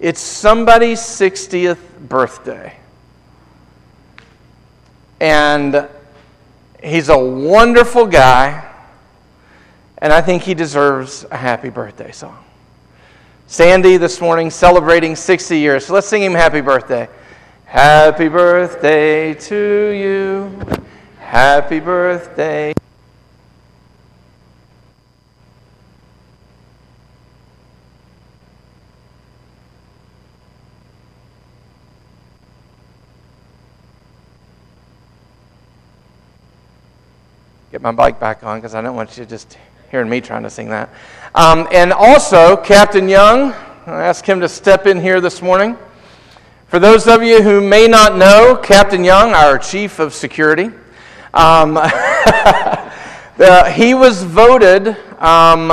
It's somebody's 60th birthday. And he's a wonderful guy, and I think he deserves a happy birthday song. Sandy this morning celebrating 60 years. So let's sing him happy birthday. Happy birthday to you. Happy birthday. Get my bike back on because I don't want you just hearing me trying to sing that. Um, and also, Captain Young, I asked him to step in here this morning. For those of you who may not know, Captain Young, our chief of security, um, the, he was voted um,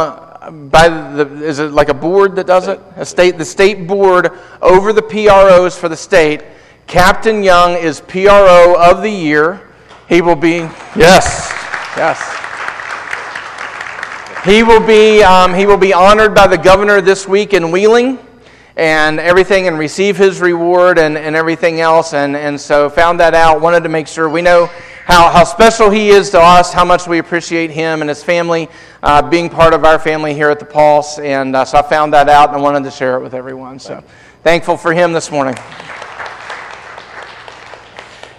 by the, is it like a board that does it? A state, the state board over the PROs for the state. Captain Young is PRO of the year. He will be, yes, yes. He will be, um, he will be honored by the governor this week in Wheeling and everything and receive his reward and, and everything else. And, and so found that out, wanted to make sure we know how, how special he is to us, how much we appreciate him and his family uh, being part of our family here at the Pulse. And uh, so I found that out and I wanted to share it with everyone. So thankful for him this morning.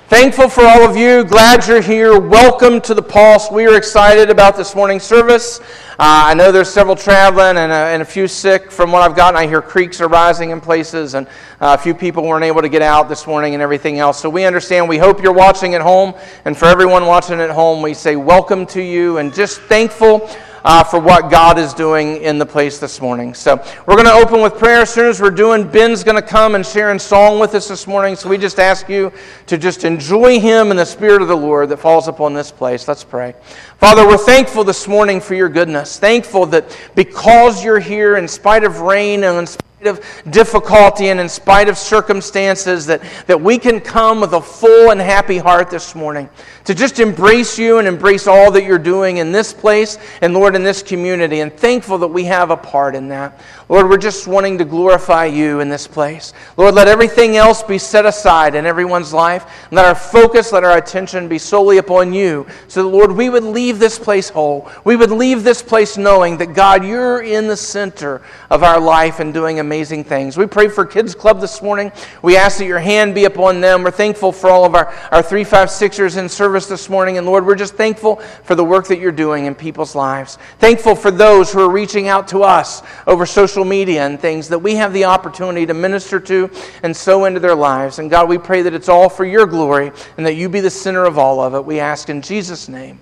Thankful for all of you. Glad you're here. Welcome to the Pulse. We are excited about this morning's service. Uh, I know there's several traveling and a, and a, few sick from what I've gotten. I hear creeks are rising in places, and uh, a few people weren't able to get out this morning and everything else. So we understand. We hope you're watching at home. And for everyone watching at home, we say welcome to you and just thankful uh, for what God is doing in the place this morning. So we're going to open with prayer as soon as we're doing. Ben's going to come and share in song with us this morning. So we just ask you to just enjoy him and the Spirit of the Lord that falls upon this place. Let's pray. Father, we're thankful this morning for your goodness. Thankful that because you're here in spite of rain and in spite of difficulty and in spite of circumstances, that, that we can come with a full and happy heart this morning to just embrace you and embrace all that you're doing in this place and, Lord, in this community. And thankful that we have a part in that. Lord, we're just wanting to glorify you in this place. Lord, let everything else be set aside in everyone's life. Let our focus, let our attention be solely upon you. So that, Lord, we would leave this place whole. We would leave this place knowing that, God, you're in the center of our life and doing amazing things. We pray for Kids Club this morning. We ask that your hand be upon them. We're thankful for all of our, our 356ers in service this morning. And Lord, we're just thankful for the work that you're doing in people's lives. Thankful for those who are reaching out to us over social media and things that we have the opportunity to minister to and sow into their lives. And God, we pray that it's all for your glory and that you be the center of all of it. We ask in Jesus' name.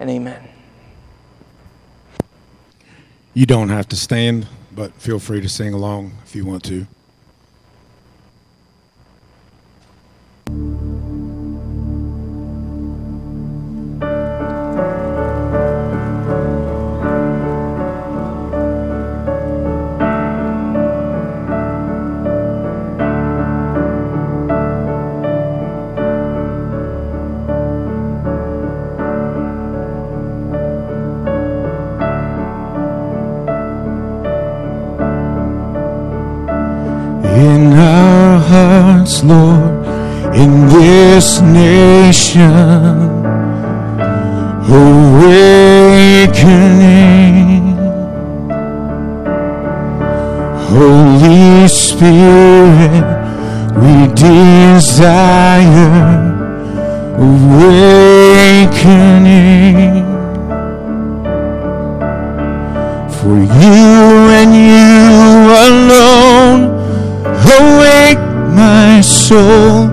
And amen. You don't have to stand, but feel free to sing along if you want to. Hearts, Lord, in this nation. Awakening, Holy Spirit, we desire awakening for you and you soul,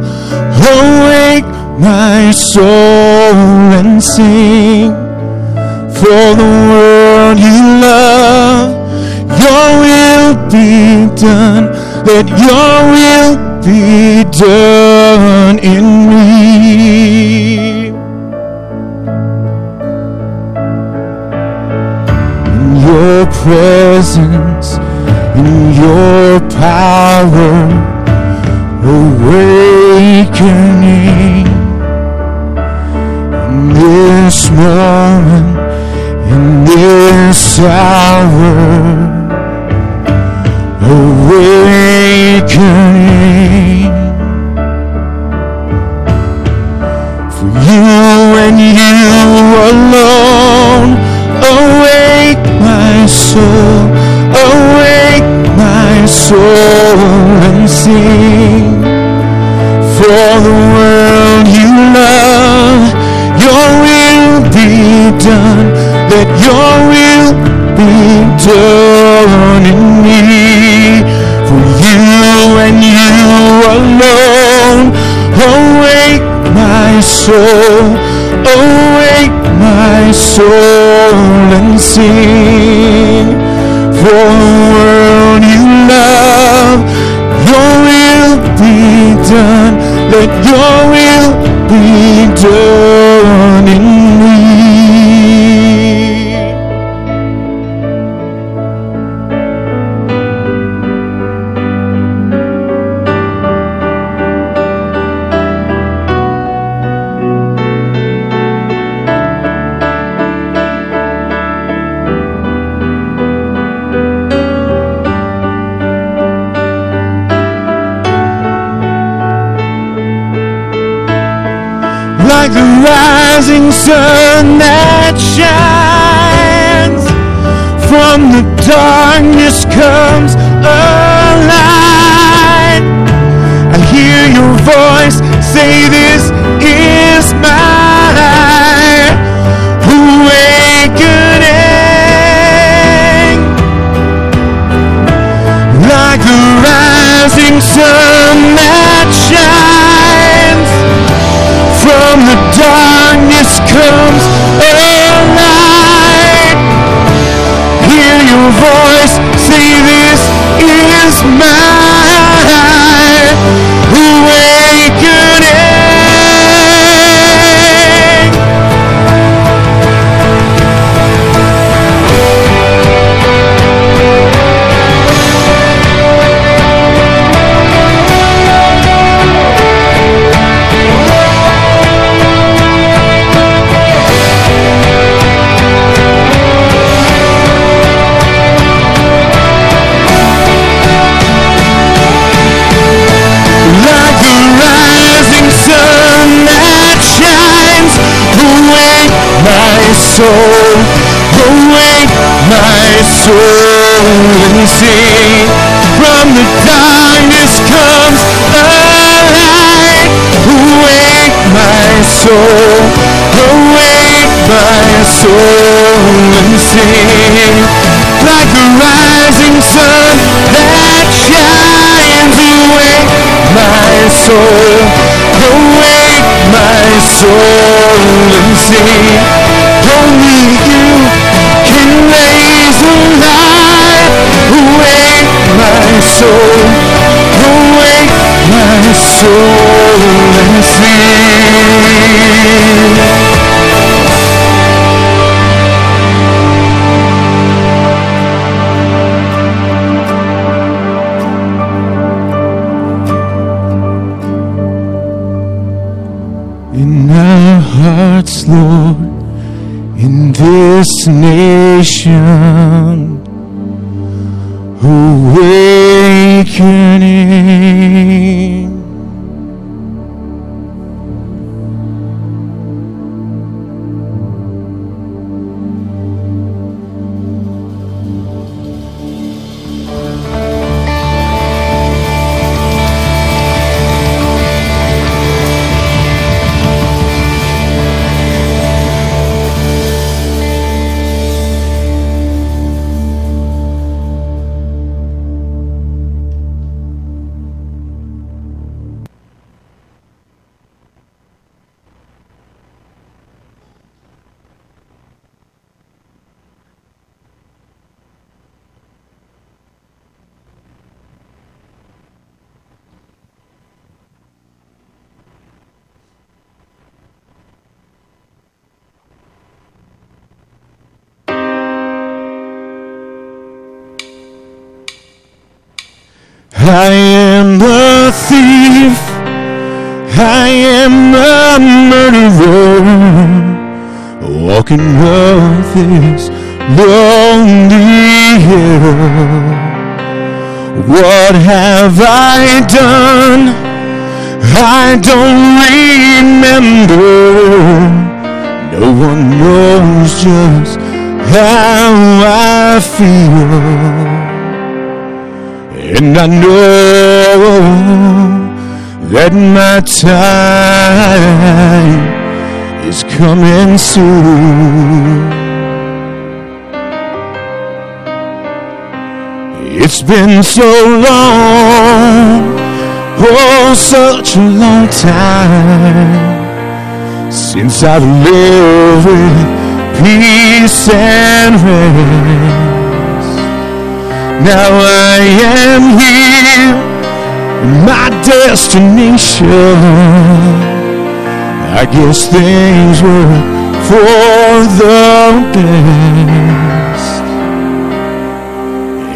awake my soul and sing for the world you love. Your will be done, let your will be done in me. In your presence, in your power awakening in this moment, in this hour, awakening. For you and you alone, awake my soul, awake my soul and sing. For the world you love, your will be done. Let your will be done in me. For you and you alone, awake my soul, awake my soul and sing. For the world you love, your will be done. Let your will be done in rising sun that shines from the darkness comes a light. I hear your voice say, This is my soul, awake my soul and sing. From the darkness comes a light. Awake my soul, awake my soul and sing. Like the rising sun that shines. Awake my soul, awake my soul and sing. Soul, awake my soul and sing. in our hearts, Lord, in this nation, awakening. I am the thief. I am a murderer. Walking of this lonely hill. What have I done? I don't remember. No one knows just how I feel. And I know that my time is coming soon. It's been so long, oh, such a long time since I've lived with peace and rest. Now I am here, in my destination. I guess things were for the best.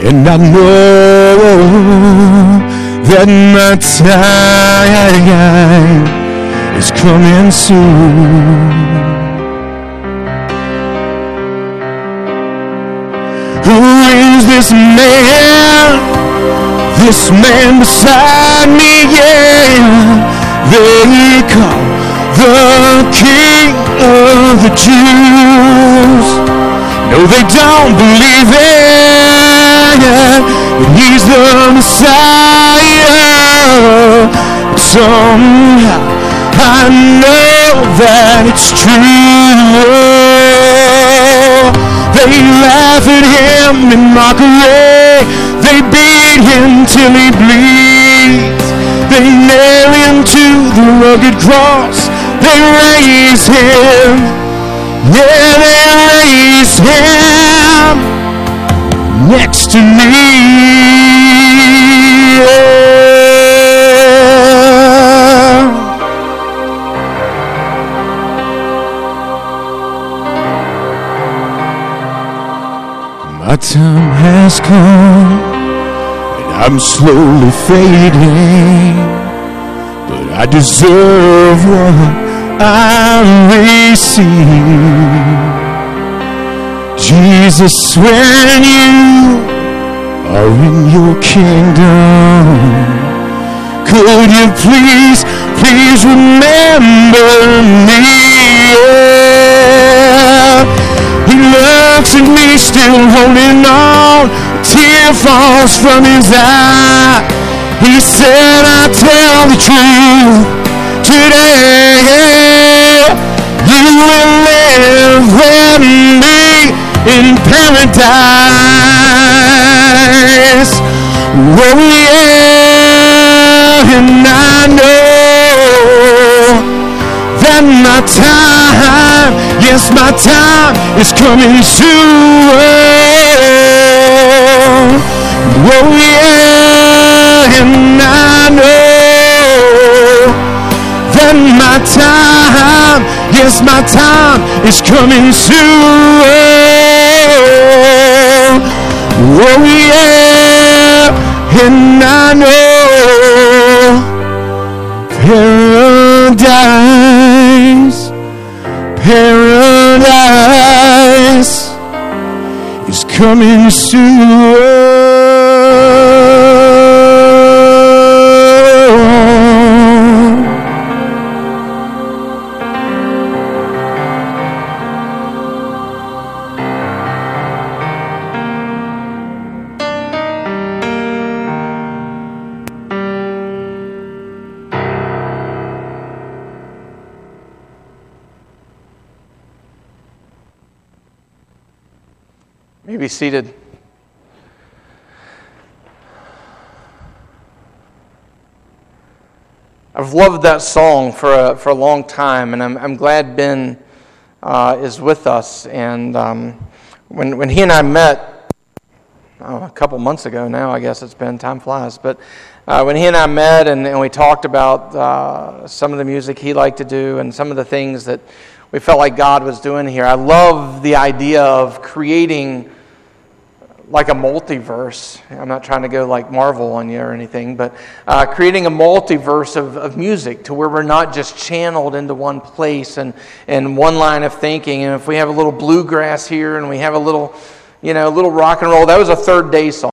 And I know that my time is coming soon. Is this man? This man beside me, yeah. They call the King of the Jews. No, they don't believe it. That he's the Messiah. Somehow I know that it's true. They laugh at him in mockery. They beat him till he bleeds. They nail him to the rugged cross. They raise him. Yeah, they raise him next to me. Yeah. My time has come, and I'm slowly fading. But I deserve what I receive. Jesus, when you are in your kingdom, could you please, please remember me? Tear falls from his eye. He said, I tell the truth today. You will live with me in paradise. Oh yeah, and I know that my time, yes, my time is coming soon. Oh yeah, and I know that my time, yes, my time is coming soon. Oh yeah, and I know paradise, paradise is coming soon. You may be seated. I've loved that song for a, for a long time, and I'm, I'm glad Ben uh, is with us. And um, when, when he and I met oh, a couple months ago now, I guess it's been, time flies, but uh, when he and I met and, and we talked about uh, some of the music he liked to do and some of the things that we felt like God was doing here, I love the idea of creating like a multiverse. I'm not trying to go like Marvel on you or anything, but uh, creating a multiverse of, of music to where we're not just channeled into one place and, and one line of thinking. And if we have a little bluegrass here and we have a little, you know, a little rock and roll, that was a Third Day song.